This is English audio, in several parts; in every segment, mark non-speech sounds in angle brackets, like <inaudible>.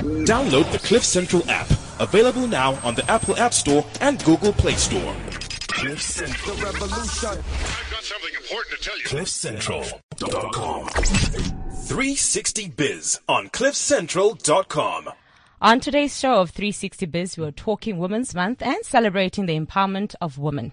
Download the Cliff Central app, available now on the Apple App Store and Google Play Store. Cliff Central Revolution. I've got something important to tell you. CliffCentral.com. 360 Biz on CliffCentral.com. On today's show of 360 Biz, we're talking Women's Month and celebrating the empowerment of women.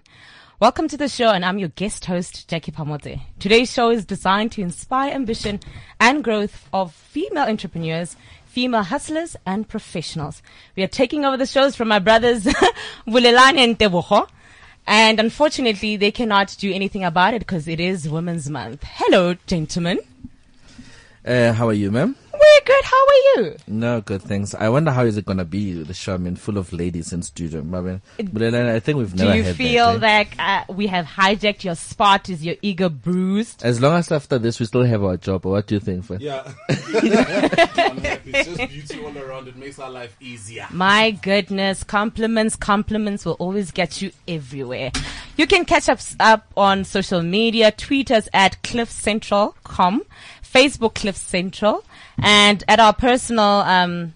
Welcome to the show, and I'm your guest host, Jackie Pamote. Today's show is designed to inspire ambition and growth of female entrepreneurs, female hustlers, and professionals. We are taking over the shows from my brothers, <laughs> Bulelani and. And unfortunately, they cannot do anything about it because it is Women's Month. Hello, gentlemen. Uh, how are you, ma'am? We're good. How are you? No, good thanks. I wonder how is it gonna be the show? I mean, full of ladies in studio. I mean, but then I think we've never had Do you had feel that. eh? like uh, we have hijacked your spot? Is your ego bruised? As long as after this we still have our job, what do you think? For? Yeah. <laughs> I'm happy. It's just beauty all around. It makes our life easier. My goodness, compliments, compliments will always get you everywhere. You can catch us up on social media, tweet us at cliffcentral.com, Facebook Cliff Central, and at our personal um,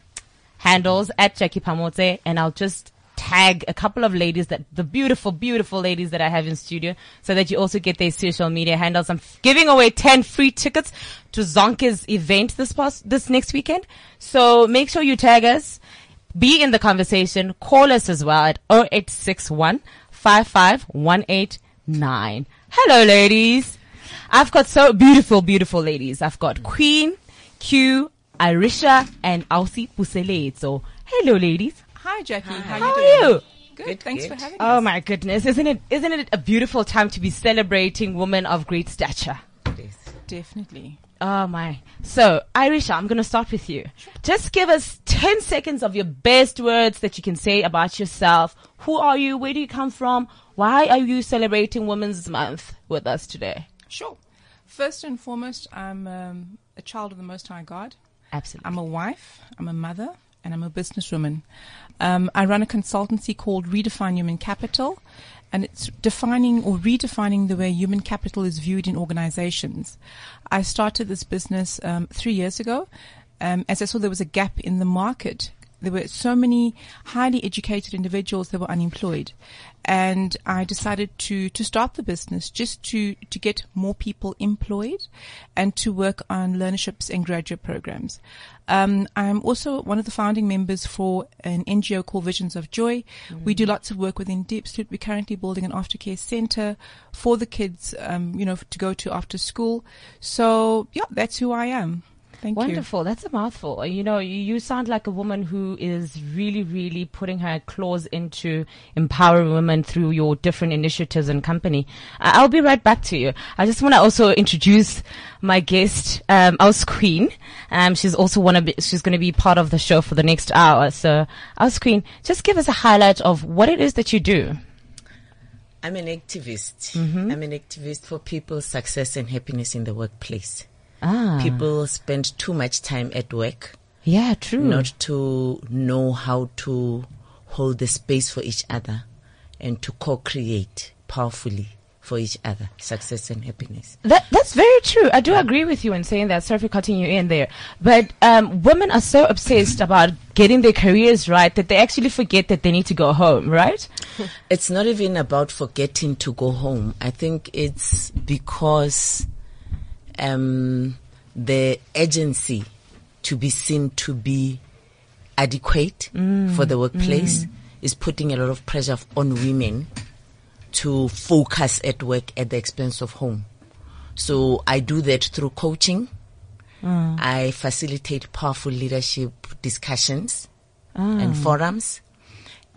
handles at Jackie Pamote, and I'll just tag a couple of ladies that the beautiful, beautiful ladies that I have in studio so that you also get their social media handles. I'm giving away 10 free tickets to Zonke's event this past, this next weekend. So make sure you tag us, be in the conversation, call us as well at 0861 55189. Hello ladies. I've got so beautiful, beautiful ladies. I've got Queen, Q, Irisha, and Ausi Puselezo. Hello ladies. Hi, Jackie. How, How you are doing? you? Good. Thanks for having me. Oh us. my goodness. Isn't it, isn't it a beautiful time to be celebrating women of great stature? Yes, definitely. Oh my. So, Irisha, I'm going to start with you. Just give us 10 seconds of your best words that you can say about yourself. Who are you? Where do you come from? Why are you celebrating Women's Month with us today? Sure. First and foremost, I'm um, a child of the Most High God. Absolutely. I'm a wife. I'm a mother. And I'm a businesswoman. Um, I run a consultancy called Redefine Human Capital, and it's defining or redefining the way human capital is viewed in organizations. I started this business um, three years ago, um, as I saw there was a gap in the market. There were so many highly educated individuals that were unemployed, and I decided to to start the business just to to get more people employed, and to work on learnerships and graduate programs. Um, I'm also one of the founding members for an NGO called Visions of Joy. We do lots of work within Diepsloot. We're currently building an aftercare center for the kids, um, you know, to go to after school. So yeah, that's who I am. Thank you. Wonderful. That's a mouthful. You know, you, you sound like a woman who is really, really putting her claws into empowering women through your different initiatives and company. I- I'll be right back to you. I just want to also introduce my guest, um, Aus Queen. Um, she's also one of, she's going to be part of the show for the next hour. So, Aus Queen, just give us a highlight of what it is that you do. I'm an activist. Mm-hmm. I'm an activist for people's success and happiness in the workplace. Ah, People spend too much time at work yeah, true. not to know how to hold the space for each other and to co-create powerfully for each other success and happiness. That that's very true. I do agree with you in saying that. Sorry for cutting you in there, but um, women are so obsessed about getting their careers right that they actually forget that they need to go home. Right? <laughs> It's not even about forgetting to go home. I think it's because um, the agency to be seen to be adequate for the workplace is putting a lot of pressure on women to focus at work at the expense of home. So I do that through coaching. I facilitate powerful leadership discussions and forums.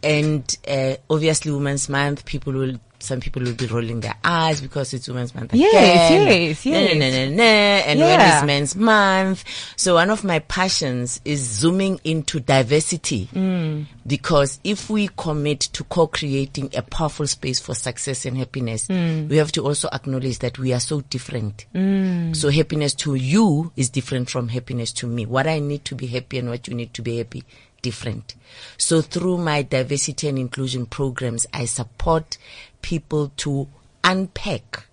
And uh, obviously, Women's Month, people will, some people will be rolling their eyes because it's Women's Month Yes, again. yes, nah, yes. nah, nah, nah. And when Yeah. is Men's Month? So one of my passions is zooming into diversity. Mm. Because if we commit to co-creating a powerful space for success and happiness, Mm. we have to also acknowledge that we are so different. So happiness to you is different from happiness to me. What I need to be happy and what you need to be happy, different. So through my diversity and inclusion programs, I support people to unpack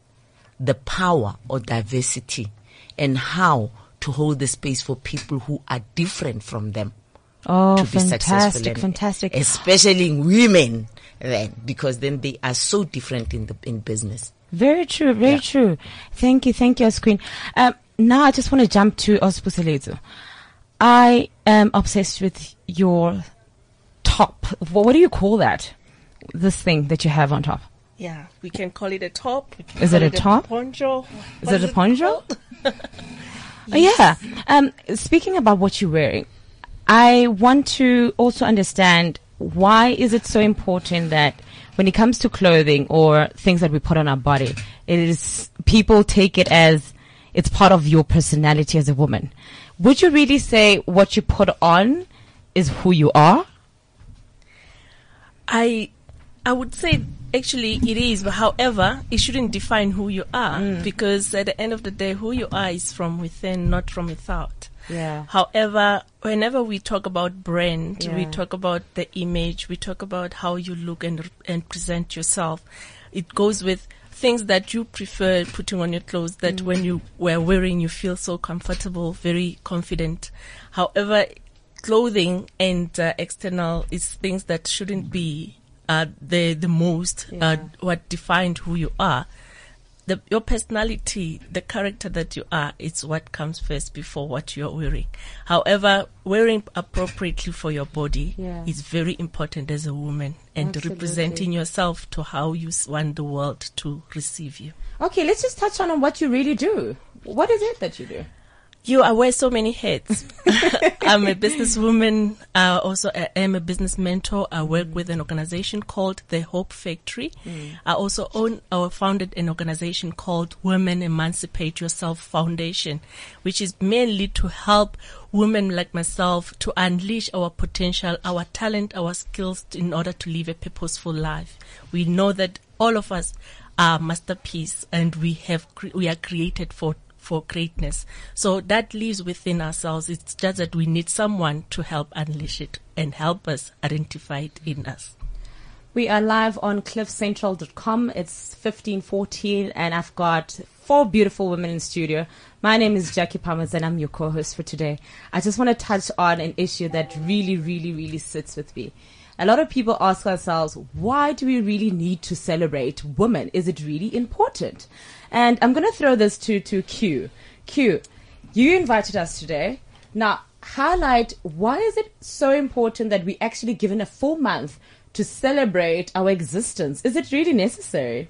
the power of diversity and how to hold the space for people who are different from them Oh, to be successful. fantastic, and fantastic. Especially in women then, because then they are so different in the, in business. Very true, very Yeah. true. Thank you, thank you, Queen. Um, now I just want to jump to Ospuselezo. I am obsessed with your top. What, do you call that? This thing that you have on top. Yeah, we can call it a top. Is call it a top? poncho? Is What it a poncho? called? <laughs> <laughs> Oh, yeah. Um, speaking about what you're wearing, I want to also understand why is it so important that when it comes to clothing or things that we put on our body, it is people take it as it's part of your personality as a woman. Would you really say what you put on is who you are? I I would say actually it is, but however, it shouldn't define who you are Mm. because at the end of the day, who you are is from within, not from without. Yeah. However, whenever we talk about brand, we talk about the image, we talk about how you look and and present yourself. It goes with things that you prefer putting on your clothes that Mm. when you were wearing you feel so comfortable, very confident. However, clothing and uh, external is things that shouldn't be uh, the the most uh, what defined who you are the, your personality, the character that you are, it's what comes first before what you're wearing. However, wearing appropriately for your body Yeah. is very important as a woman and Absolutely. representing yourself to how you want the world to receive you. Okay, let's just touch on what you really do. What is it that you do? You, I wear so many hats. <laughs> I'm a businesswoman. Uh, also, I am a business mentor. I work with an organization called the Hope Factory. I also own or founded an organization called Women Emancipate Yourself Foundation, which is mainly to help women like myself to unleash our potential, our talent, our skills in order to live a purposeful life. We know that all of us are masterpiece and we have, we are created for for greatness. So that lives within ourselves. It's just that we need someone to help unleash it and help us identify it in us. We are live on cliffcentral.com. It's 1514 and I've got four beautiful women in studio. My name is Jackie Palmers and I'm your co-host for today. I just want to touch on an issue that really, really, really sits with me. A lot of people ask ourselves, why do we really need to celebrate women? Is it really important? And I'm going to throw this to, to Q. Q, you invited us today. Now, highlight why is it so important that we actually given a full month to celebrate our existence? Is it really necessary?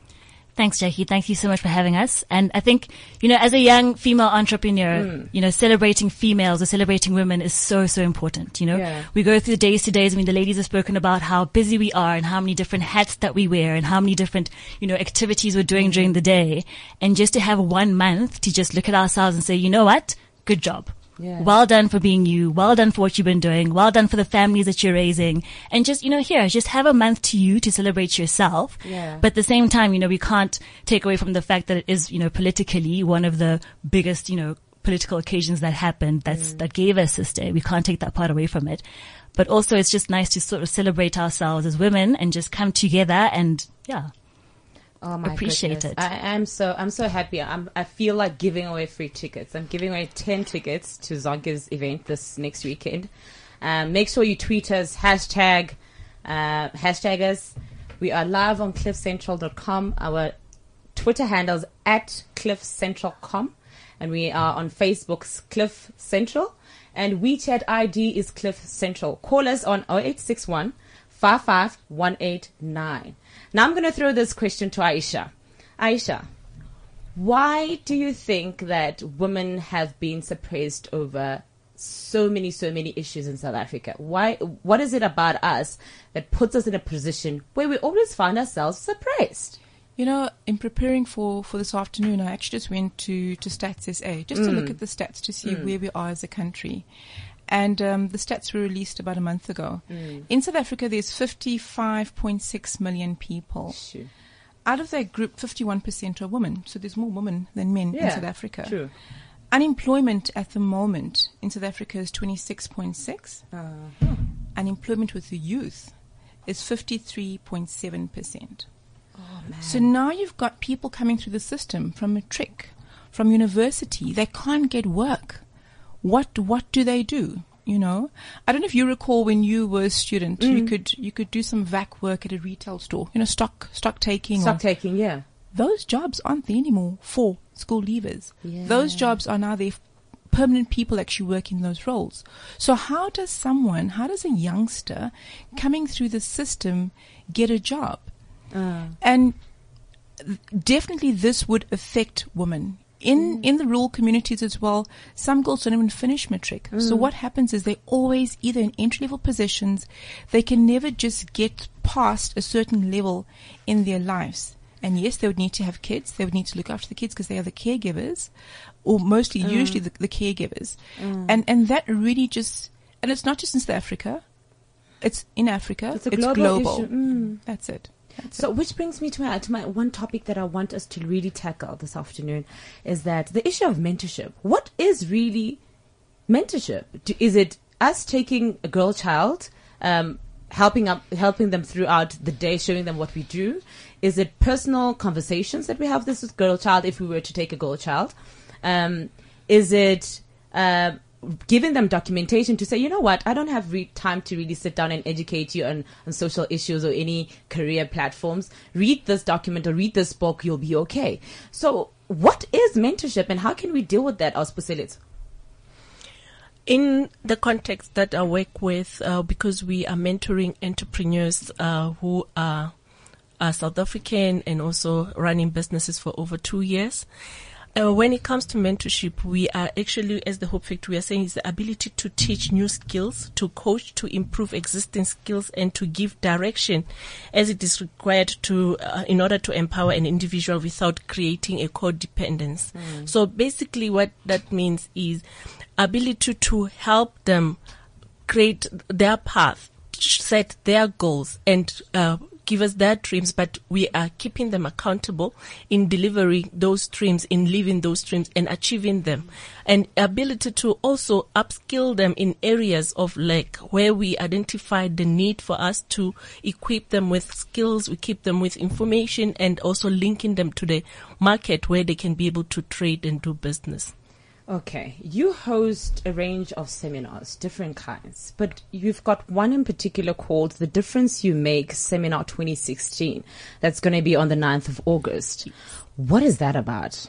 Thanks, Jackie. Thank you so much for having us. And I think, you know, as a young female entrepreneur, Mm. you know, celebrating females or celebrating women is so, so important. You know, Yeah. we go through the days to days. I mean, the ladies have spoken about how busy we are and how many different hats that we wear and how many different, you know, activities we're doing during the day. And just to have one month to just look at ourselves and say, you know what? Good job. Well done for being you. Well done for what you've been doing. Well done for the families that you're raising. And just, you know, here, just have a month to you to celebrate yourself. Yeah. But at the same time, you know, we can't take away from the fact that it is, you know, politically one of the biggest, you know, political occasions that happened that's, mm. that gave us this day. We can't take that part away from it. But also it's just nice to sort of celebrate ourselves as women and just come together and yeah. Oh my Appreciate goodness. it. I am so I'm so happy. I'm I feel like giving away free tickets. I'm giving away ten tickets to Zonke's event this next weekend. Um, make sure you tweet us hashtag uh, hashtag us. We are live on cliffcentral.com. Our Twitter handles at cliffcentral.com and we are on Facebook's Cliff Central and WeChat ID is Cliff Central. Call us on 0861 55189. Now I'm going to throw this question to Aisha. Aisha, why do you think that women have been suppressed over so many, so many issues in South Africa? Why, what is it about us that puts us in a position where we always find ourselves suppressed? You know, in preparing for, for this afternoon, I actually just went to, to Stats SA just to hmm. look at the stats to see hmm. where we are as a country. And um, the stats were released about a month ago. In South Africa, there's 55.6 million people. Shoo. Out of that group, 51% are women. So there's more women than men in South Africa. true. Unemployment at the moment in South Africa is 26.6. Uh-huh. Unemployment with the youth is 53.7%. Oh, So now you've got people coming through the system from matric, from university. They can't get work. What what do they do? You know, I don't know if you recall when you were a student, Mm. you could you could do some vac work at a retail store. You know, stock stock taking. Stock or- taking, yeah. those jobs aren't there anymore for school leavers. Yeah. Those jobs are now there. Permanent people actually working those roles. So how does someone, how does a youngster coming through the system get a job? And definitely this would affect women. In, mm. in the rural communities as well, some girls don't even finish matric. So mm. what happens is they're always either in entry level positions, they can never just get past a certain level in their lives. And yes, they would need to have kids. They would need to look after the kids because they are the caregivers, or mostly mm. usually the, the caregivers. And and that really just and it's not just in South Africa. It's in Africa. It's a global. Mm. That's it. So, which brings me to my, to my one topic that I want us to really tackle this afternoon is that the issue of mentorship. What is really mentorship? Do, is it us taking a girl child, um, helping up, helping them throughout the day, showing them what we do? Is it personal conversations that we have this with girl child if we were to take a girl child? Um, is it uh, giving them documentation to say, you know what, I don't have re- time to really sit down and educate you on, on social issues or any career platforms. Read this document or read this book, you'll be okay. So, what is mentorship and how can we deal with that, Auspuselit? in the context that I work with, uh, because we are mentoring entrepreneurs uh, who are, are South African and also running businesses for over two years. Uh, when it comes to mentorship, we are actually, as the Hope Factory, we are saying is the ability to teach new skills, to coach, to improve existing skills, and to give direction as it is required to, uh, in order to empower an individual without creating a codependence. So basically, what that means is ability to help them create their path, set their goals, and uh, give us their dreams, but we are keeping them accountable in delivering those dreams, in living those dreams, and achieving them. And ability to also upskill them in areas of like where we identify the need for us to equip them with skills, we keep them with information, and also linking them to the market where they can be able to trade and do business. Okay, you host a range of seminars, different kinds, but you've got one in particular called The Difference You Make Seminar 2016. That's going to be on the 9th of August. What is that about?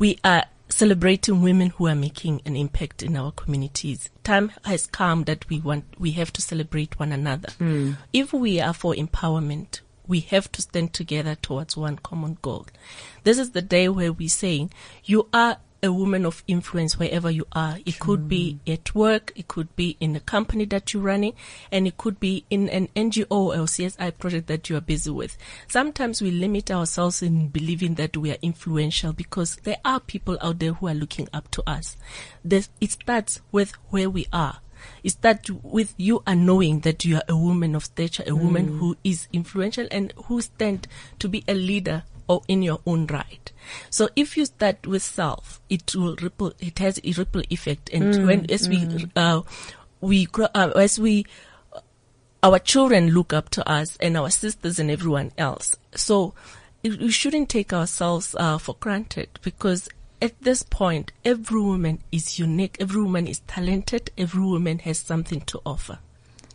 we are celebrating women who are making an impact in our communities. Time has come that we want, we have to celebrate one another. Hmm. If we are for empowerment, we have to stand together towards one common goal. This is the day where we're saying you are a woman of influence wherever you are. It could be at work, it could be in a company that you're running, and it could be in an NGO or CSI project that you are busy with. Sometimes we limit ourselves in believing that we are influential because there are people out there who are looking up to us. This, it starts with where we are. It starts with you are knowing that you are a woman of stature, a woman mm. who is influential and who stand to be a leader or in your own right. So if you start with self, it will ripple. It has a ripple effect, and when as we uh, we grow, uh, as we our children look up to us and our sisters and everyone else. So we shouldn't take ourselves uh, for granted because at this point, every woman is unique. Every woman is talented. Every woman has something to offer.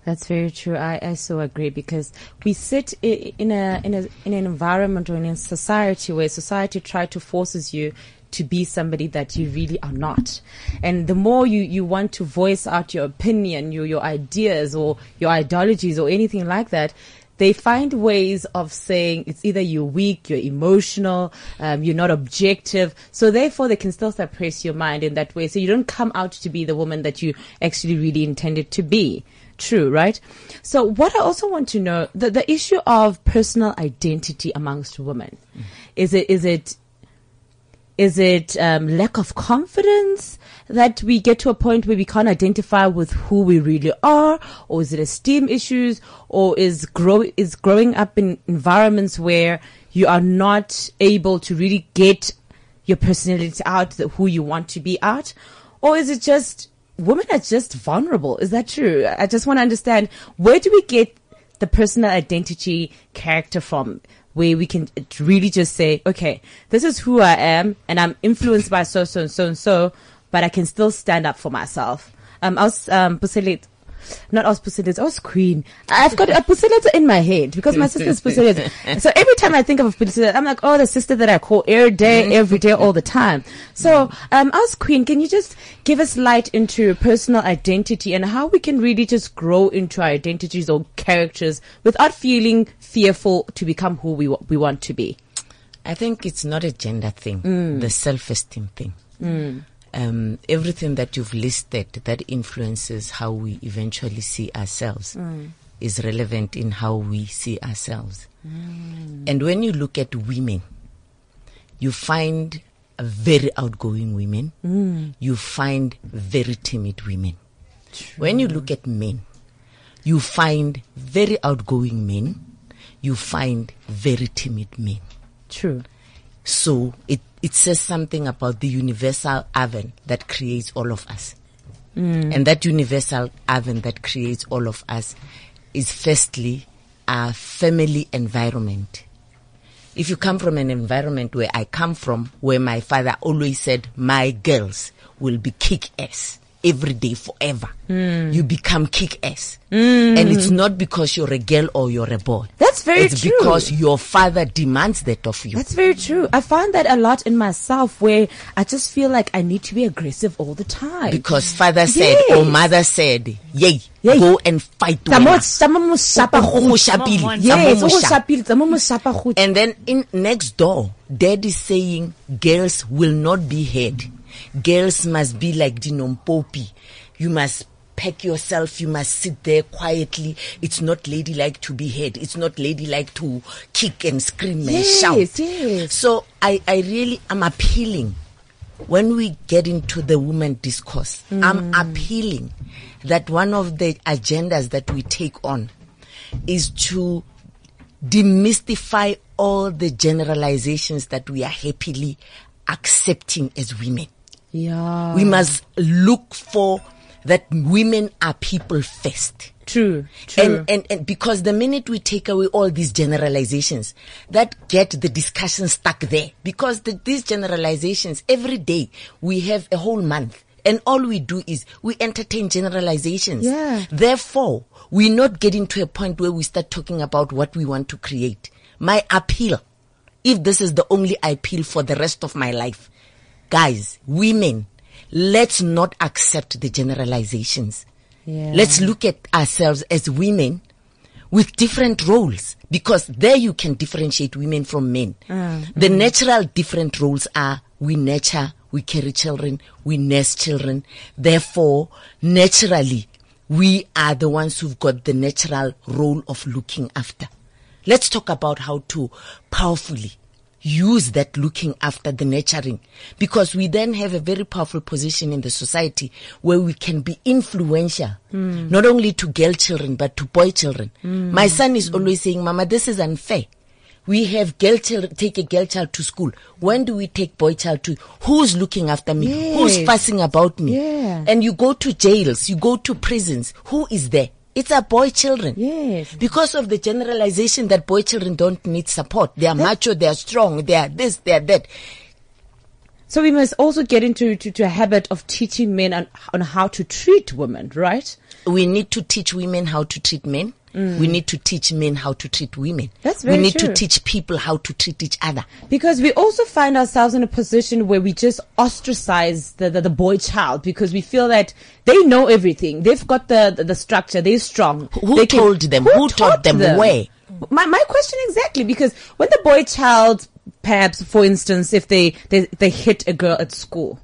That's very true. I, I so agree because we sit in a in a in an environment or in a society where society try to forces you to be somebody that you really are not. And the more you, you want to voice out your opinion, your your ideas or your ideologies or anything like that, they find ways of saying it's either you're weak, you're emotional, um, you're not objective. So therefore they can still suppress your mind in that way. So you don't come out to be the woman that you actually really intended to be. True, right? So what I also want to know, the, the issue of personal identity amongst women, is it, is it, is it um, lack of confidence that we get to a point where we can't identify with who we really are, or is it esteem issues, or is grow is growing up in environments where you are not able to really get your personality out, the, who you want to be out, or is it just women are just vulnerable? Is that true? I just want to understand where do we get the personal identity character from? where we can really just say, okay, this is who I am and I'm influenced by so, so, and so, and so, but I can still stand up for myself. um, I was um, Puselet. Not us Puselet, I was Queen. I've got a Puselet in my head because my sister's Puselet. So every time I think of a Puselet, I'm like, oh, the sister that I call every day, mm-hmm. every day, all the time. So, um, us Queen, can you just give us light into personal identity and how we can really just grow into our identities or characters without feeling fearful to become who we, we want to be? I think it's not a gender thing, mm. the self-esteem thing. Mm. Um, everything that you've listed that influences how we eventually see ourselves mm. is relevant in how we see ourselves. Mm. And when you look at women, you find very outgoing women. Mm. You find very timid women. When you look at men, you find very outgoing men. You find very timid men. True. So it, it says something about the universal oven that creates all of us. Mm. And that universal oven that creates all of us is firstly our family environment. If you come from an environment where I come from, where my father always said, my girls will be kick ass every day forever, hmm. you become kick ass. Hmm. And it's not because you're a girl or you're a boy. That's very it's true. It's because your father demands that of you. That's very true. I find that a lot in myself where I just feel like I need to be aggressive all the time. Because father said or mother said, yay, Yay. go and fight. Tamo- wena." tamo mo shapa O- o mo goed. shapile, Come on, tamo Yes, mo o go shap- shapile, tamo mo shapa goed. And then in next door, dad is saying girls will not be heard. Girls must be like Dinompopi. You must pack yourself. You must sit there quietly. It's not ladylike to be heard. It's not ladylike to kick and scream and Yes, shout. yes. So I, I really am appealing when we get into the women discourse, I'm mm. appealing that one of the agendas that we take on is to demystify all the generalizations that we are happily accepting as women. Yeah. We must look for that women are people first. True. True. And, and, and because the minute we take away all these generalizations, that get the discussion stuck there. Because the, these generalizations, every day we have a whole month. And all we do is we entertain generalizations. Yeah. Therefore, we're not getting to a point where we start talking about what we want to create. My appeal, if this is the only appeal for the rest of my life, guys, women, let's not accept the generalizations. Yeah. Let's look at ourselves as women with different roles because there you can differentiate women from men. Ah, mm. The natural different roles are we nurture, we carry children, we nurse children. Therefore, naturally, we are the ones who've got the natural role of looking after. Let's talk about how to powerfully use that looking after the nurturing. Because we then have a very powerful position in the society where we can be influential hmm. not only to girl children but to boy children. Hmm. My son is always saying mama this is unfair. We have girl child take a girl child to school. When do we take boy child to who's looking after me? Who's Yes. fussing about me? Yeah. and you go to jails you go to prisons. Who is there it's our boy children Yes. because of the generalization that boy children don't need support. They are macho, they are strong, they are this, they are that. So we must also get into to, to a habit of teaching men on, on how to treat women, right? We need to teach women how to treat men. We need to teach men how to treat women. Mm. That's we need true. to teach people how to treat each other. Because we also find ourselves in a position where we just ostracize the, the, the boy child because we feel that they know everything. They've got the, the, the structure. They're strong. Who They can- told them? Who taught them? Where? My, my question exactly because when the boy child, perhaps for instance, if they, they, they hit a girl at school,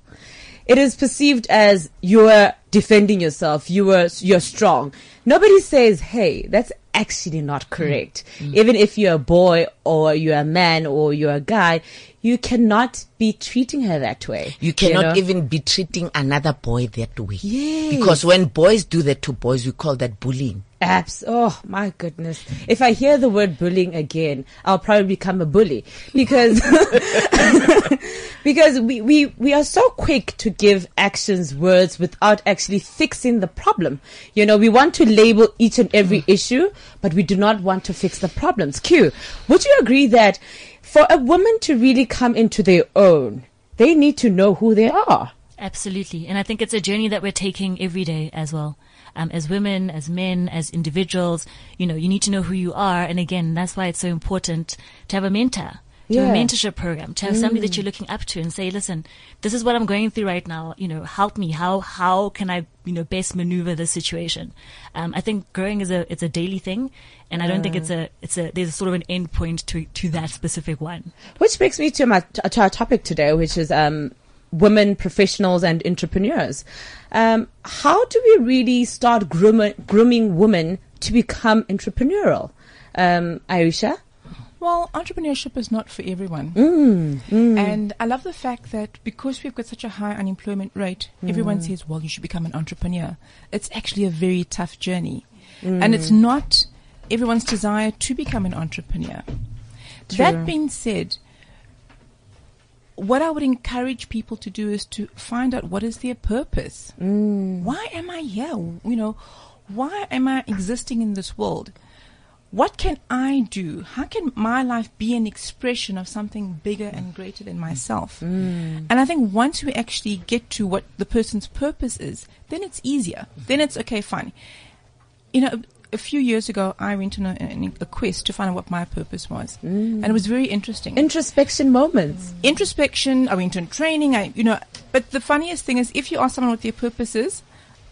it is perceived as you're defending yourself. You are you're strong. Nobody says, "Hey, that's actually not correct." Mm. Even if you're a boy or you're a man or you're a guy, you cannot be treating her that way. You cannot know? even be treating another boy that way. Yes. Because when boys do that to boys, we call that bullying. Apps. Oh my goodness. If I hear the word bullying again, I'll probably become a bully because, <laughs> because we, we, we are so quick to give actions words without actually fixing the problem. You know, we want to label each and every mm. issue, but we do not want to fix the problems. Q, would you agree that for a woman to really come into their own, they need to know who they are? Absolutely. And I think it's a journey that we're taking every day as well. Um, as women, as men, as individuals, you know, you need to know who you are. And again, that's why it's so important to have a mentor, to have a mentorship program, to have somebody that you're looking up to and say, listen, this is what I'm going through right now. You know, help me. How, how can I, you know, best maneuver this situation? Um, I think growing is a, it's a daily thing. And I don't think it's a, it's a, there's a sort of an end point to, to that specific one. Which brings me to my to our topic today, which is um, women professionals and entrepreneurs. Um, how do we really start grooming, grooming women to become entrepreneurial? Um, Aisha? Well, entrepreneurship is not for everyone. And I love the fact that because we've got such a high unemployment rate, everyone says, well, you should become an entrepreneur. It's actually a very tough journey. And it's not everyone's desire to become an entrepreneur. That being said, what I would encourage people to do is to find out what is their purpose. Mm. Why am I here? You know, why am I existing in this world? What can I do? How can my life be an expression of something bigger and greater than myself? Mm. And I think once we actually get to what the person's purpose is, then it's easier. Then it's okay, fine. You know, a few years ago, I went on a, a, quest to find out what my purpose was. And it was very interesting Introspection moments. introspection. I went on training. I, you know, but the funniest thing is, if you ask someone what their purpose is,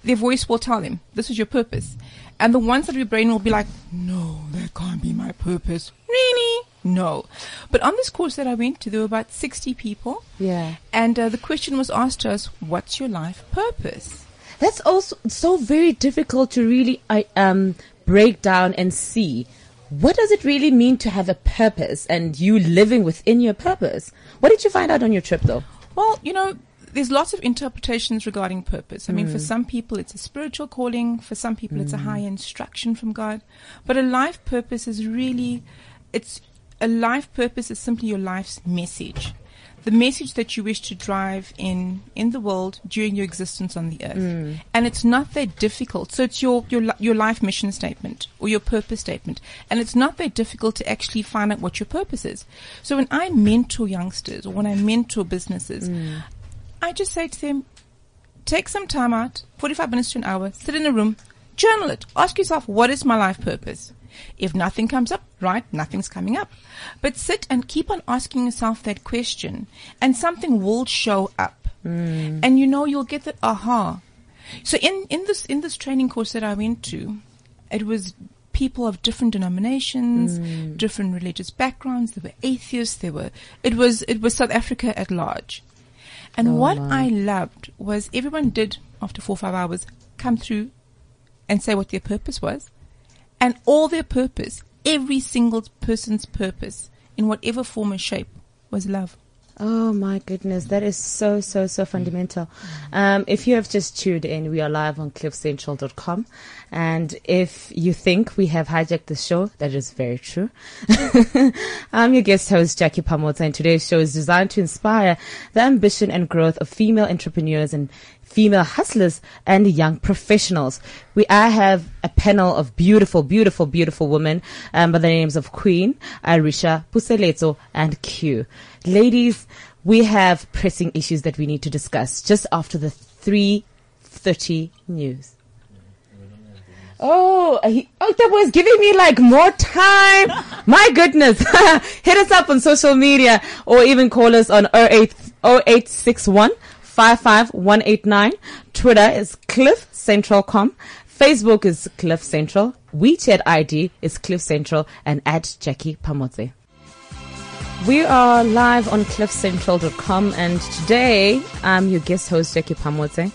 their voice will tell them this is your purpose, and the ones that your brain will be like, no, that can't be my purpose. Really? No. But on this course that I went to, there were about sixty people, Yeah. and uh, the question was asked to us, "What's your life purpose?" That's also so very difficult to really I um, break down and see. What does it really mean to have a purpose and you living within your purpose? What did you find out on your trip though? Well, you know, there's lots of interpretations regarding purpose. I mean, for some people, it's a spiritual calling. For some people, it's a high instruction from God. But a life purpose is really, it's a life purpose is simply your life's message. The message that you wish to drive in in the world during your existence on the earth, mm. and it's not that difficult. So it's your your your life mission statement or your purpose statement, and it's not that difficult to actually find out what your purpose is. So when I mentor youngsters or when I mentor businesses, mm. I just say to them, take some time out, 45 minutes to an hour, sit in a room, journal it. Ask yourself, what is my life purpose? If nothing comes up, right, nothing's coming up. But sit and keep on asking yourself that question and something will show up. Hmm. And you know, you'll get that aha. So in, in this, in this training course that I went to, it was people of different denominations, hmm. different religious backgrounds. There were atheists. There were, it was, it was South Africa at large. And oh, what I loved was everyone did, after four or five hours, come through and say what their purpose was. And all their purpose, every single person's purpose, in whatever form or shape, was love. Oh my goodness, that is so, so, so fundamental. Um, if you have just tuned in, we are live on cliffcentral.com. And if you think we have hijacked the show, that is very true. <laughs> I'm your guest host, Jackie Pamota, and today's show is designed to inspire the ambition and growth of female entrepreneurs and female hustlers and young professionals. We I have a panel of beautiful, beautiful, beautiful women um, by the names of Queen, Arisha, Puseleto, and Q. Ladies, we have pressing issues that we need to discuss just after the 3.30 news. Oh, he, oh, that was giving me like more time. <laughs> My goodness. <laughs> Hit us up on social media or even call us on 08, 0861 55189. Twitter is Cliff Central com. Facebook is Cliff Central. WeChat ID is Cliff Central and at Jackie Pamote. We are live on cliffcentral.com and today I'm your guest host Jackie Pamote.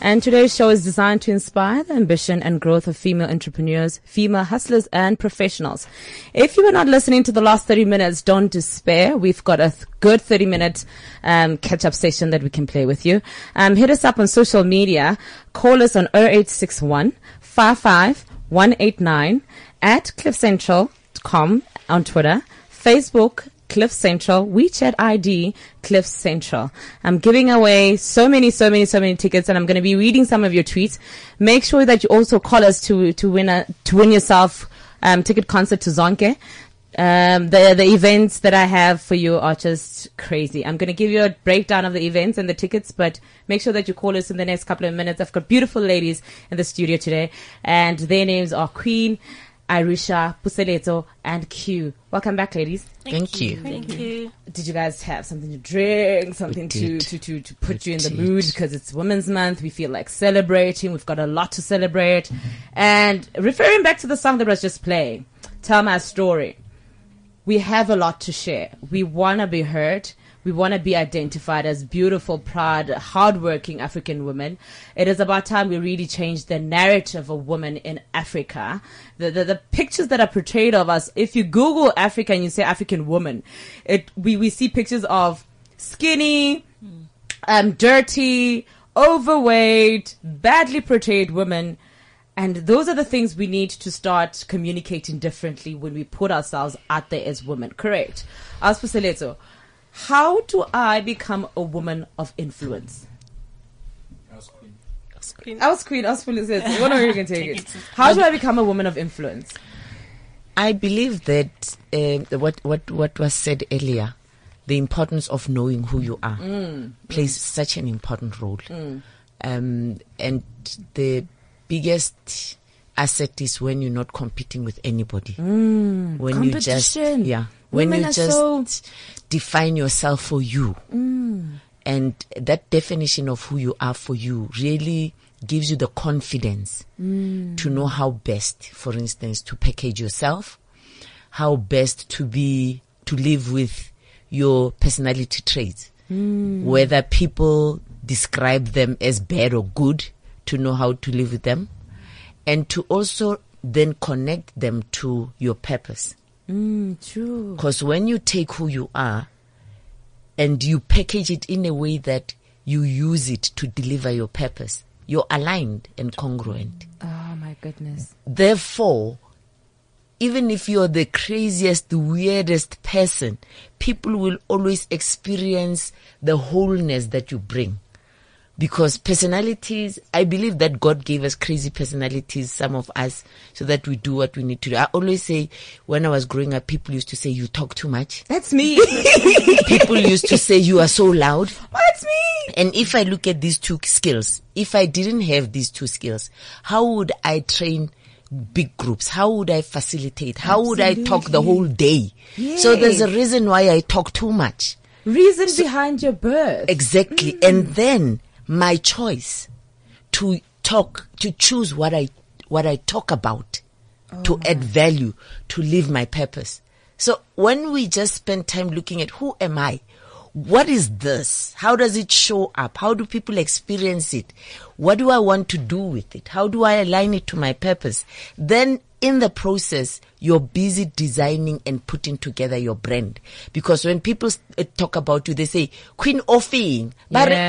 And today's show is designed to inspire the ambition and growth of female entrepreneurs, female hustlers and professionals. If you were not listening to the last 30 minutes, don't despair. We've got a th- good 30 minute um, catch up session that we can play with you. Um, hit us up on social media. Call us on 0861 55189 at cliffcentral.com on Twitter, Facebook, Cliff Central, WeChat ID, Cliff Central. I'm giving away so many, so many, so many tickets and I'm going to be reading some of your tweets. Make sure that you also call us to, to win a, to win yourself, um, ticket concert to Zonke. Um, the the events that I have for you are just crazy. I'm going to give you a breakdown of the events and the tickets, but make sure that you call us in the next couple of minutes. I've got beautiful ladies in the studio today, and their names are Queen, Irisha, Puseleto, and Q. Welcome back, ladies. Thank you. Thank you. Did you guys have something to drink, something to, to, to, to put We you in the mood because it's Women's Month? We feel like celebrating. We've got a lot to celebrate. And referring back to the song that was just playing, Tell My Story. We have a lot to share. We want to be heard. We want to be identified as beautiful, proud, hardworking African women. It is about time we really change the narrative of women in Africa. The, the, the pictures that are portrayed of us, if you Google Africa and you say African woman, it, we, we see pictures of skinny, um, dirty, overweight, badly portrayed women. And those are the things we need to start communicating differently when we put ourselves out there as women. Correct. As for Seleto, how do I become a woman of influence? I was queen. I was full of sense. One of you can take it. How do I become a woman of influence? I believe that uh, what what what was said earlier, the importance of knowing who you are, plays such an important role. Um, and the biggest asset is when you're not competing with anybody. when you just competition. yeah, when Women you just so- define yourself for you, mm. and that definition of who you are for you really gives you the confidence mm. to know how best, for instance, to package yourself, how best to be, to live with your personality traits, mm. whether people describe them as bad or good, to know how to live with them, and to also then connect them to your purpose. Mm, true. Because when you take who you are and you package it in a way that you use it to deliver your purpose, you're aligned and congruent. Oh my goodness. Therefore, even if you're the craziest, weirdest person, people will always experience the wholeness that you bring. Because personalities, I believe that God gave us crazy personalities, some of us, so that we do what we need to do. I always say, when I was growing up, people used to say, you talk too much. That's me. <laughs> People used to say, you are so loud. That's me. And if I look at these two skills, if I didn't have these two skills, how would I train big groups? How would I facilitate? How would I talk the whole day? So there's a reason why I talk too much. Reason behind your birth. Exactly. Mm. And then my choice to talk, to choose what I, what I talk about, to oh. add value, to live my purpose. So when we just spend time looking at who am I? What is this? How does it show up? How do people experience it? What do I want to do with it? How do I align it to my purpose? Then in the process, you're busy designing and putting together your brand. Because when people uh, talk about you, they say, Queen Offing.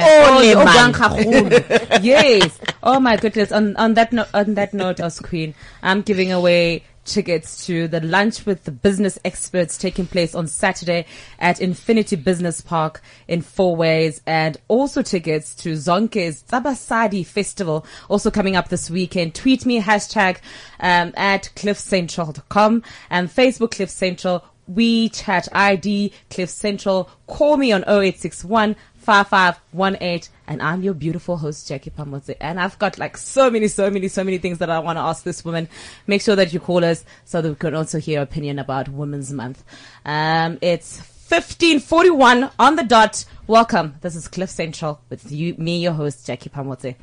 Oh, oh, <laughs> yes. Oh my goodness. On on that note, on that note, as queen, I'm giving away tickets to the lunch with the business experts taking place on Saturday at Infinity Business Park in Fourways, and also tickets to Zonke's Tabasadi Festival also coming up this weekend. Tweet me hashtag um, at cliffcentral.com and Facebook Cliff Central. WeChat ID Cliff Central. Call me on 0861 5518 and I'm your beautiful host Jackie Pamotse. And I've got like so many so many so many things that I want to ask this woman. Make sure that you call us so that we can also hear opinion about Women's Month. Um it's 1541 on the dot. Welcome. This is Cliff Central with you me your host Jackie Pamotse.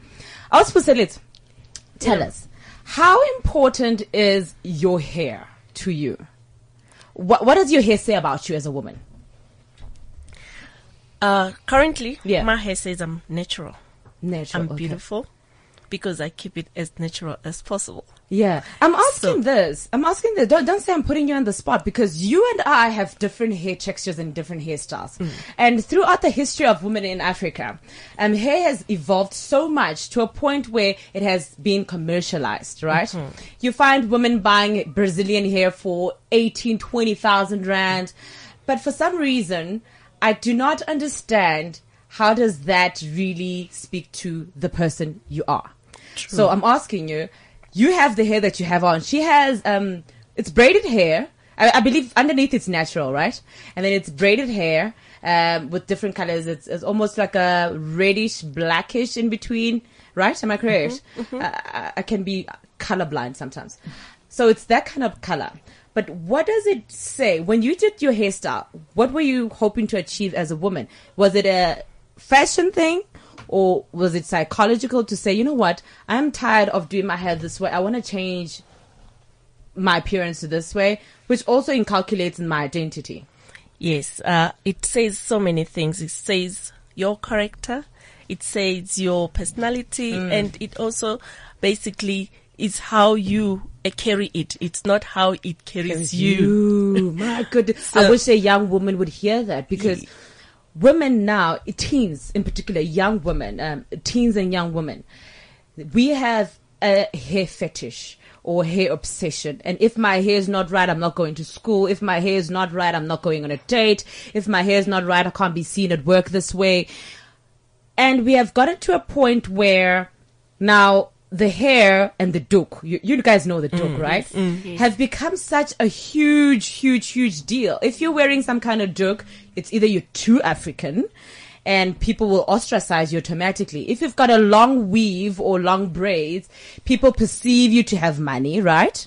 Auspuselit tell us how important is your hair to you? What what does your hair say about you as a woman Uh, currently, Yeah. my hair says I'm natural. natural I'm okay. beautiful because I keep it as natural as possible. Yeah, I'm asking So- this. I'm asking this. Don't don't say I'm putting you on the spot because you and I have different hair textures and different hairstyles. And throughout the history of women in Africa, um, hair has evolved so much to a point where it has been commercialized. Right? You find women buying Brazilian hair for 18, 20,000 rand, but for some reason, I do not understand how does that really speak to the person you are. So I'm asking you, you have the hair that you have on. She has, um, it's braided hair. I, I believe underneath it's natural, right? And then it's braided hair um, with different colors. It's, it's almost like a reddish, blackish in between, right? Am I correct? Uh, I, I can be colorblind sometimes. So it's that kind of color. But what does it say when you did your hairstyle? What were you hoping to achieve as a woman? Was it a fashion thing? Or was it psychological to say, you know what, I'm tired of doing my hair this way. I want to change my appearance to this way, which also inculcates in my identity. Yes, uh, it says so many things. It says your character, it says your personality, and it also basically is how you uh, carry it. It's not how it carries you. You, my <laughs> goodness. I wish a young woman would hear that because women now, teens in particular, young women, um, teens and young women, we have a hair fetish or hair obsession. And if my hair is not right, I'm not going to school. If my hair is not right, I'm not going on a date. If my hair is not right, I can't be seen at work this way. And we have gotten to a point where now the hair and the doek, you, you guys know the doek, right? Have become such a huge, huge, huge deal. If you're wearing some kind of doek, it's either you're too African and people will ostracize you automatically. If you've got a long weave or long braids, people perceive you to have money, right?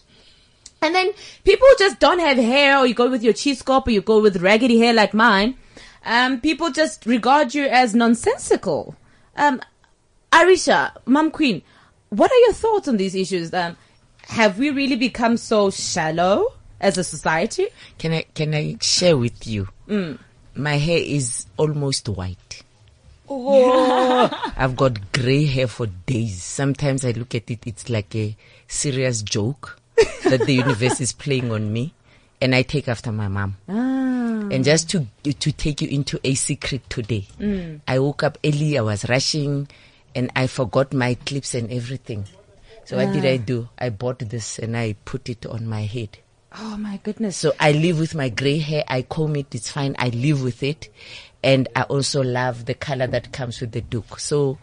And then people just don't have hair, or you go with your cheese scalp, or you go with raggedy hair like mine. Um, people just regard you as nonsensical. Um, Arisha, mom Queen, what are your thoughts on these issues? Um, have we really become so shallow as a society? Can I can I share with you? Mm. My hair is almost white. <laughs> I've got gray hair for days. Sometimes I look at it, it's like a serious joke that the universe is playing on me, and I take after my mom. Ah. And just to to take you into a secret today, mm. I woke up early. I was rushing, and I forgot my clips and everything. So what did I do? I bought this and I put it on my head. Oh my goodness. So I live with my gray hair. I comb it. It's fine. I live with it. And I also love the color that comes with the doek. So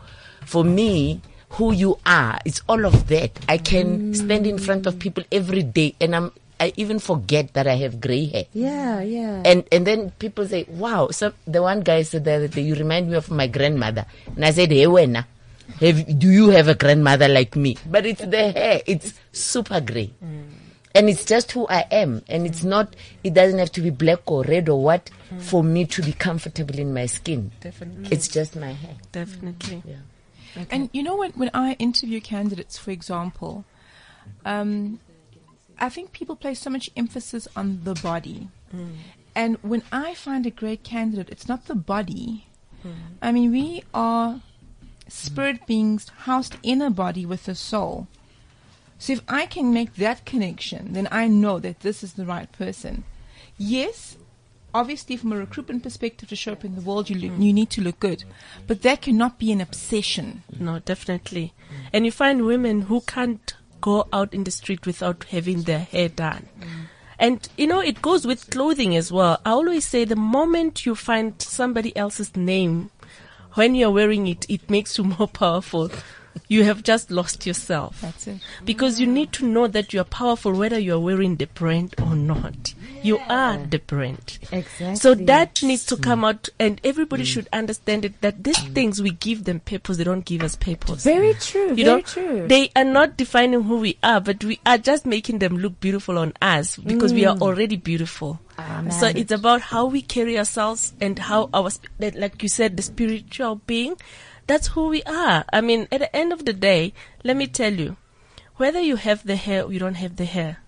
for me, who you are, it's all of that. I can stand in front of people every day and I'm, I even forget that I have gray hair. yeah, yeah. And, and then people say, wow. So the one guy said the other day, you remind me of my grandmother. And I said, hey, wena, have, do you have a grandmother like me? But it's the hair. It's super gray mm. and it's just who I am. And it's not, it doesn't have to be black or red or what mm. for me to be comfortable in my skin. Definitely. It's just my hair. Definitely. yeah And you know when when I interview candidates, for example, um, I think people place so much emphasis on the body, mm. and when I find a great candidate, it's not the body. I mean, we are spirit beings housed in a body with a soul. So if I can make that connection, then I know that this is the right person. Yes, obviously from a recruitment perspective to show up in the world, you, you need to look good. But that cannot be an obsession. No, definitely. And you find women who can't go out in the street without having their hair done. And you know, it goes with clothing as well. I always say the moment you find somebody else's name when you're wearing it, it makes you more <laughs> powerful. You have just lost yourself. That's it. Because you need to know that you are powerful whether you are wearing the brand or not. You are the brand. Exactly. So that needs to come out and everybody mm. should understand it that these mm. things we give them purpose, they don't give us purpose. very true. you very know, true. they are not defining who we are, but we are just making them look beautiful on us because we are mm. already beautiful. So it's about how we carry ourselves and how our, like- you said, the spiritual being. That's who we are. I mean, at the end of the day, let me tell you, whether you have the hair or you don't have the hair,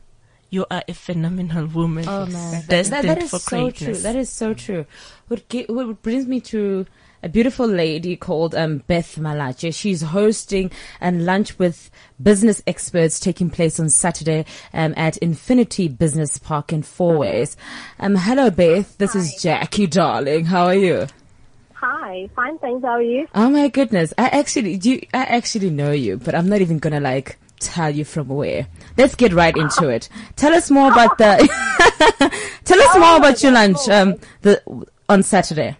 you are a phenomenal woman. Oh man, that, that is so greatness. true. That is so true. What, what brings me to a beautiful lady called um, Beth Malache. She's hosting a lunch with business experts taking place on Saturday um, at Infinity Business Park in Fourways. Um, hello, Beth. This is Jackie, darling. How are you? Hi, fine, thanks. How are you? Oh my goodness. I actually do. I actually know you, but I'm not even gonna like tell you from where. Let's get right into it. Tell us more about the. <laughs> tell us more about your lunch um the on Saturday.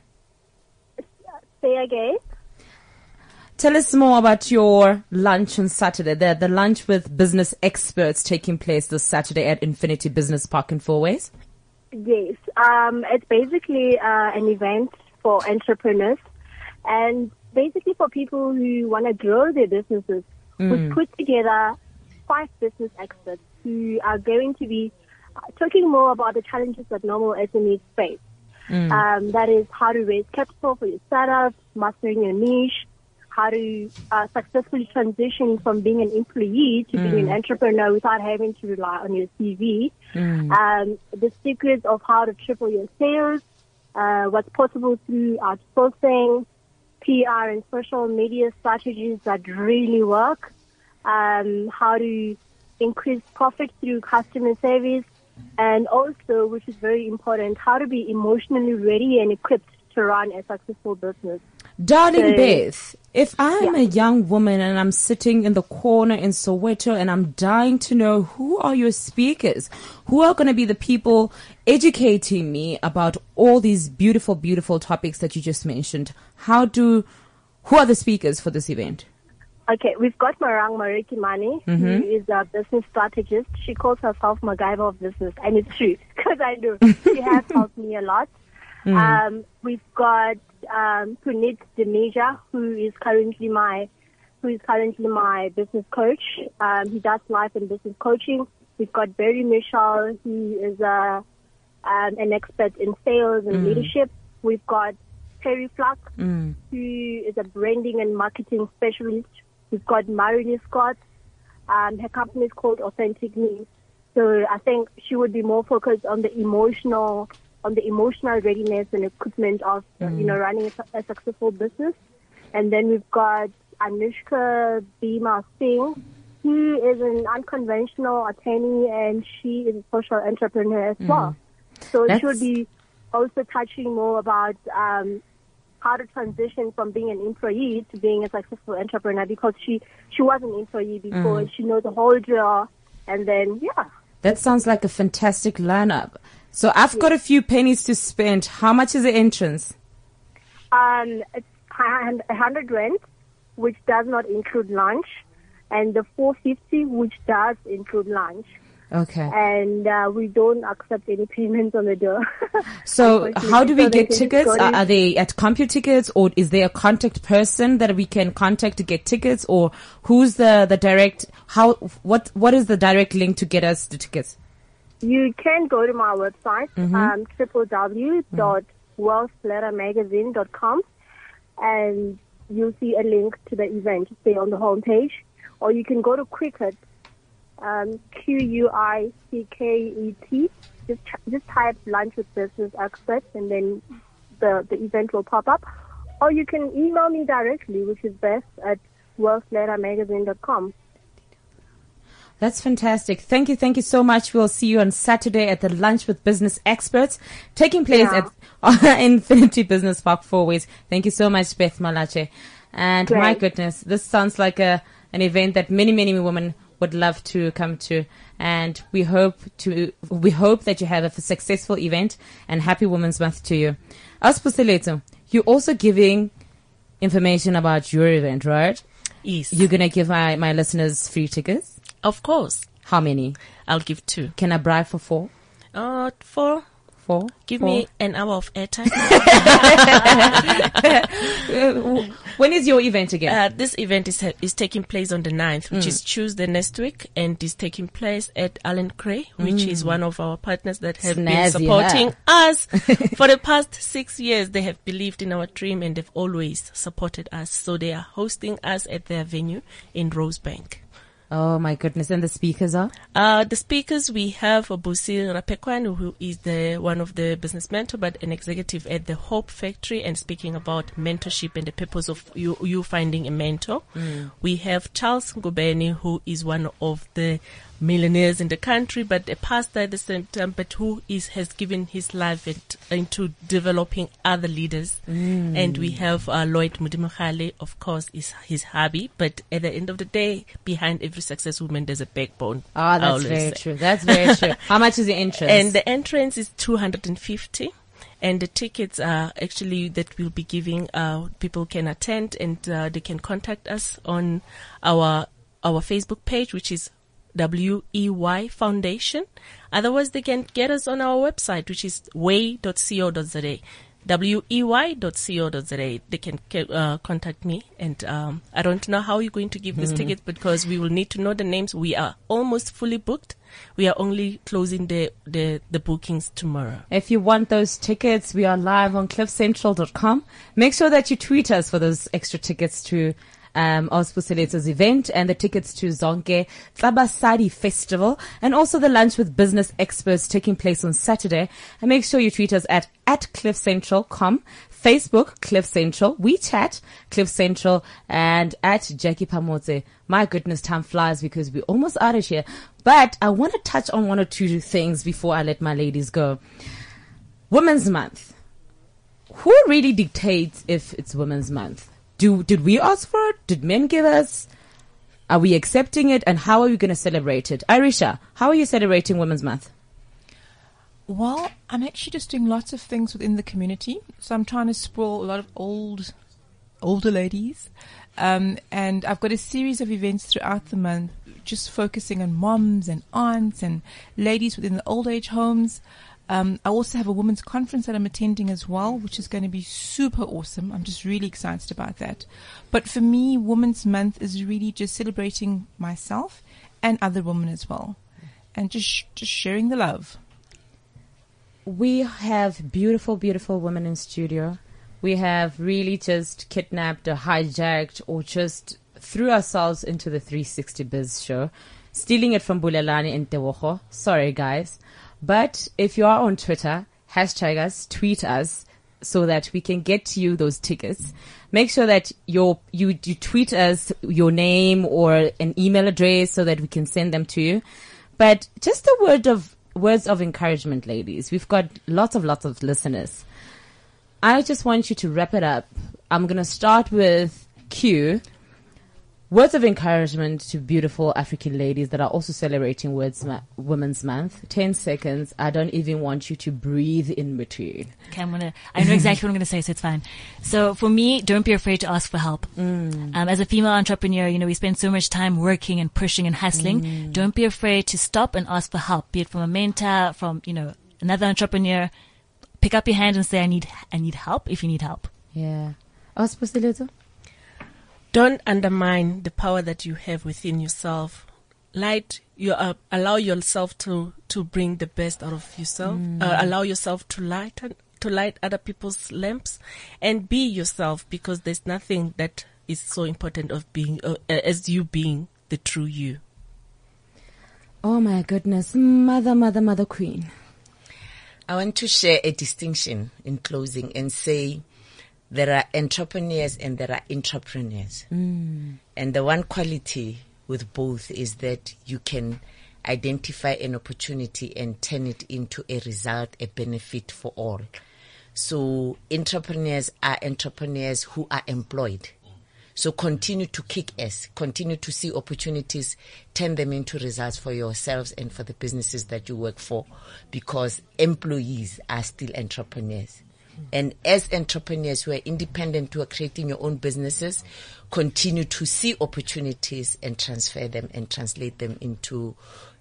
Say again. Tell us more about your lunch on Saturday. The, the lunch with business experts taking place this Saturday at Infinity Business Park in Fourways. Yes, um, it's basically uh, an event for entrepreneurs and basically for people who want to grow their businesses. We've put together five business experts who are going to be uh, talking more about the challenges that normal SMEs face. Um, that is how to raise capital for your startup, mastering your niche, how to uh, successfully transition from being an employee to being an entrepreneur without having to rely on your CV. Um, the secrets of how to triple your sales, uh, what's possible through outsourcing, PR and social media strategies that really work, um, how to increase profit through customer service, and also, which is very important, how to be emotionally ready and equipped to run a successful business. Darling So- Beth, if I'm Yeah. a young woman and I'm sitting in the corner in Soweto and I'm dying to know who are your speakers, who are going to be the people educating me about all these beautiful, beautiful topics that you just mentioned, how do, who are the speakers for this event? Okay, we've got Marang Marikimani, who is a business strategist. She calls herself MacGyver of business, and it's true <laughs> because I do. She <laughs> has helped me a lot. Um, we've got um, Puneet Demeja, who is currently my who is currently my business coach. Um, he does life and business coaching. We've got Barry Michelle, he is a um, an expert in sales and leadership. We've got Terry Fluck, who is a branding and marketing specialist. We've got Marini Scott. Um, her company is called Authentic Me. So I think she would be more focused on the emotional, on the emotional readiness and equipment of, uh, you know, running a, a successful business. And then we've got Anushka Bhima Singh, is an unconventional attorney and she is a social entrepreneur as well. So That's- she would be also touching more about um, how to transition from being an employee to being a successful entrepreneur because she she was an employee before and she knows the whole drill. And then yeah, That sounds like a fantastic lineup. So I've got a few pennies to spend. How much is the entrance? um, it's a hundred rand, which does not include lunch, and the four fifty, which does include lunch. Okay. And uh, we don't accept any payments on the door. <laughs> So how do we so get tickets? Are, are they at CompuTickets or is there a contact person that we can contact to get tickets or who's the, the direct, how, what, what is the direct link to get us the tickets? You can go to my website, um, www.wealthlettermagazine.com, and you'll see a link to the event there on the homepage. Or you can go to Quicket, um, Q-U-I-C-K-E-T. Just, just type lunch with business experts, and then the, the event will pop up. Or you can email me directly, which is beth at wealthlettermagazine.com. That's fantastic. Thank you. Thank you so much. We'll see you on Saturday at the lunch with business experts taking place Yeah. at <laughs> Infinity Business Park Fourways. Thank you so much, Beth Malache. And my goodness, this sounds like a, an event that many, many women would love to come to. And we hope to, we hope that you have a successful event and happy Women's Month to you. As Puseletso, you're also giving information about your event, right? Yes. You're going to give my, my listeners free tickets. of course. How many? I'll give two. Can I bribe for four? Uh, four. Four? Give Four? me an hour of airtime. <laughs> When is your event again? Uh, this event is is taking place on the 9th, which is Tuesday next week, and is taking place at Allan Gray, which is one of our partners that have been supporting huh? <laughs> us for the past six years. They have believed in our dream and they've always supported us. So they are hosting us at their venue in Rosebank. Oh my goodness. And the speakers are? Uh, the speakers we have Busi Rapekwan, who is the one of the business mentor, but an executive at the Hope Factory, and speaking about mentorship and the purpose of you, you finding a mentor. We have Charles Ngubeni, who is one of the millionaires in the country, but a pastor at the same time, but who is has given his life it, into developing other leaders. And we have uh, Lloyd Mudimukhale, of course, is his hobby, but at the end of the day, behind every success woman, there's a backbone. Ah, that's very say. true. That's very <laughs> true. How much is the entrance? And the entrance is 250 And the tickets are actually that we'll be giving, uh, people can attend and, uh, they can contact us on our, our Facebook page, which is WEY Foundation. Otherwise, they can get us on our website, which is way.co.za. wey.co.za. They can uh, contact me, and um, I don't know how you're going to give this ticket because we will need to know the names. We are almost fully booked. We are only closing the the, the bookings tomorrow. If you want those tickets, we are live on cliffcentral.com. Make sure that you tweet us for those extra tickets to um, Auspuseletos event and the tickets to Zonke Tlabasadi Festival and also the lunch with business experts taking place on Saturday. And make sure you tweet us at, at cliffcentral.com, Facebook, Cliff Central, WeChat, Cliff Central, and at Jackie Pamote. My goodness, time flies because we're almost out of here. But I want to touch on one or two things before I let my ladies go. Women's Month. Who really dictates if it's Women's Month? Do did we ask for it? Did men give us? Are we accepting it? And how are we going to celebrate it? Arisha, how are you celebrating Women's Month? Well, I'm actually just doing lots of things within the community. So I'm trying to spoil a lot of old, older ladies. Um, and I've got a series of events throughout the month just focusing on moms and aunts and ladies within the old age homes. Um, I also have a women's conference that I'm attending as well, which is going to be super awesome. I'm just really excited about that. But for me, Women's Month is really just celebrating myself and other women as well, and just just sharing the love. We have beautiful, beautiful women in studio. We have really just kidnapped or hijacked or just threw ourselves into the 360 Biz show, stealing it from Bulelani and Tewoho. Sorry, guys. But if you are on Twitter, hashtag us, tweet us so that we can get you those tickets. Make sure that your, you, you tweet us your name or an email address so that we can send them to you. But just a word of, words of encouragement, ladies. We've got lots of, lots of listeners. I just want you to wrap it up. I'm going to start with Q. Words of encouragement to beautiful African ladies that are also celebrating Words Ma- Women's Month. 10 seconds. I don't even want you to breathe in between. Okay, I'm gonna, I know exactly what I'm gonna say, so it's fine. So for me, don't be afraid to ask for help. Um, as a female entrepreneur, you know, we spend so much time working and pushing and hustling. Don't be afraid to stop and ask for help, be it from a mentor, from, you know, another entrepreneur. Pick up your hand and say, I need, I need help if you need help. Yeah. Auspuseleto? Don't undermine the power that you have within yourself. Light, you uh, allow yourself to to bring the best out of yourself. Uh, allow yourself to light to light other people's lamps, and be yourself because there's nothing that is so important of being uh, as you being the true you. Oh my goodness. Mother, mother, mother queen. I want to share a distinction in closing and say there are entrepreneurs and there are entrepreneurs. Mm. And the one quality with both is that you can identify an opportunity and turn it into a result, a benefit for all. So entrepreneurs are entrepreneurs who are employed. So continue to kick ass, continue to see opportunities, turn them into results for yourselves and for the businesses that you work for because employees are still entrepreneurs. And as entrepreneurs who are independent, who are creating your own businesses, continue to see opportunities and transfer them and translate them into,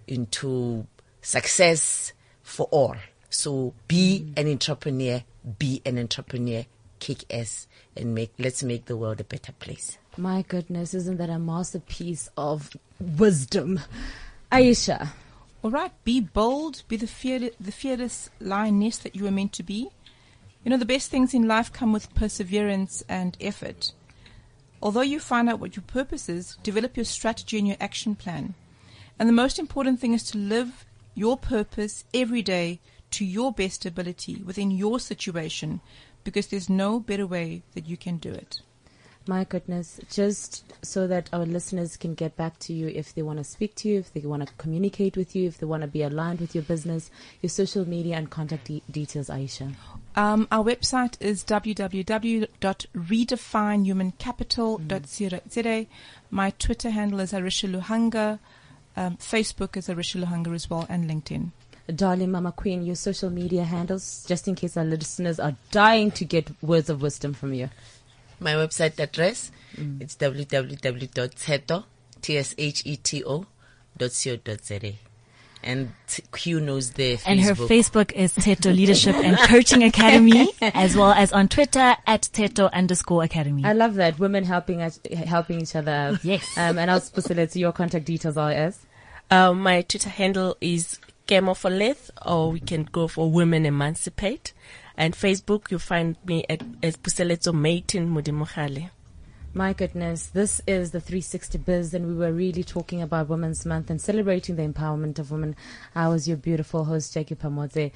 into success for all. So be an entrepreneur, be an entrepreneur, kick ass and make, let's make the world a better place. My goodness, isn't that a masterpiece of wisdom? Aisha. All right, be bold, be the fear, the fearless lioness that you were meant to be. You know, the best things in life come with perseverance and effort. Although you find out what your purpose is, develop your strategy and your action plan. And the most important thing is to live your purpose every day to your best ability within your situation because there's no better way that you can do it. My goodness, just so that our listeners can get back to you if they want to speak to you, if they want to communicate with you, if they want to be aligned with your business, your social media and contact de- details, Aisha. Um, our website is www.redefinehumancapital.co.za. My Twitter handle is Arisha Luhanga. Um, Facebook is Arisha Luhanga as well, and LinkedIn. Darling Mama Queen, your social media handles, just in case our listeners are dying to get words of wisdom from you. My website address it's www.tsheto And Q knows the And her Facebook. Facebook is <laughs> Teto Leadership and Coaching Academy, <laughs> as well as on Twitter at Teto underscore Academy. I love that. Women helping us- helping each other out. Yes. Um, and I'll specifically to your contact details are as. Uh, my Twitter handle is Kemo for Leth, or we can go for Women Emancipate. And Facebook, you'll find me at, as Puseletso Maitin Mudimogale. My goodness, this is the 360 Biz, and we were really talking about Women's Month and celebrating the empowerment of women. I was your beautiful host, Jackie Pamodze.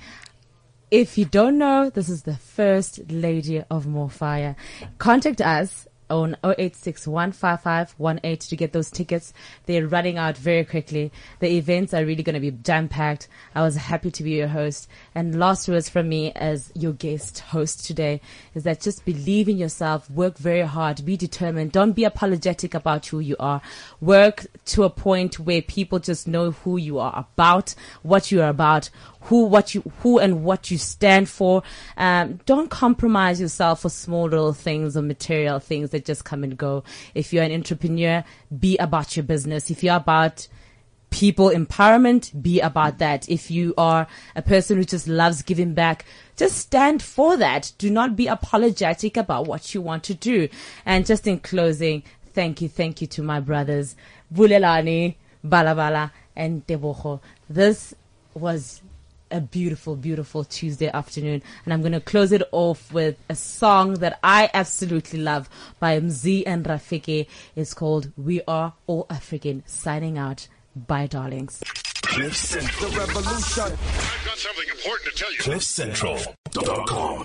If you don't know, this is the first lady of More Fire. Contact us on 08615518 to get those tickets. They're running out very quickly. The events are really going to be jam packed. I was happy to be your host. And last words from me as your guest host today is that just believe in yourself, work very hard, be determined. Don't be apologetic about who you are. Work to a point where people just know who you are about, what you are about, who, what you, who and what you stand for. Um, don't compromise yourself for small little things or material things that just come and go. If you're an entrepreneur, be about your business. If you're about people empowerment, be about that. If you are a person who just loves giving back, just stand for that. Do not be apologetic about what you want to do. And just in closing, thank you, thank you to my brothers, Bulelani, Balabala, and Deboho. This was a beautiful, beautiful Tuesday afternoon. And I'm going to close it off with a song that I absolutely love by Mzi and Rafiki. It's called We Are All African. Signing out. Bye, darlings. Cliff Central. The revolution. I've got something important to tell you. CliffCentral.com.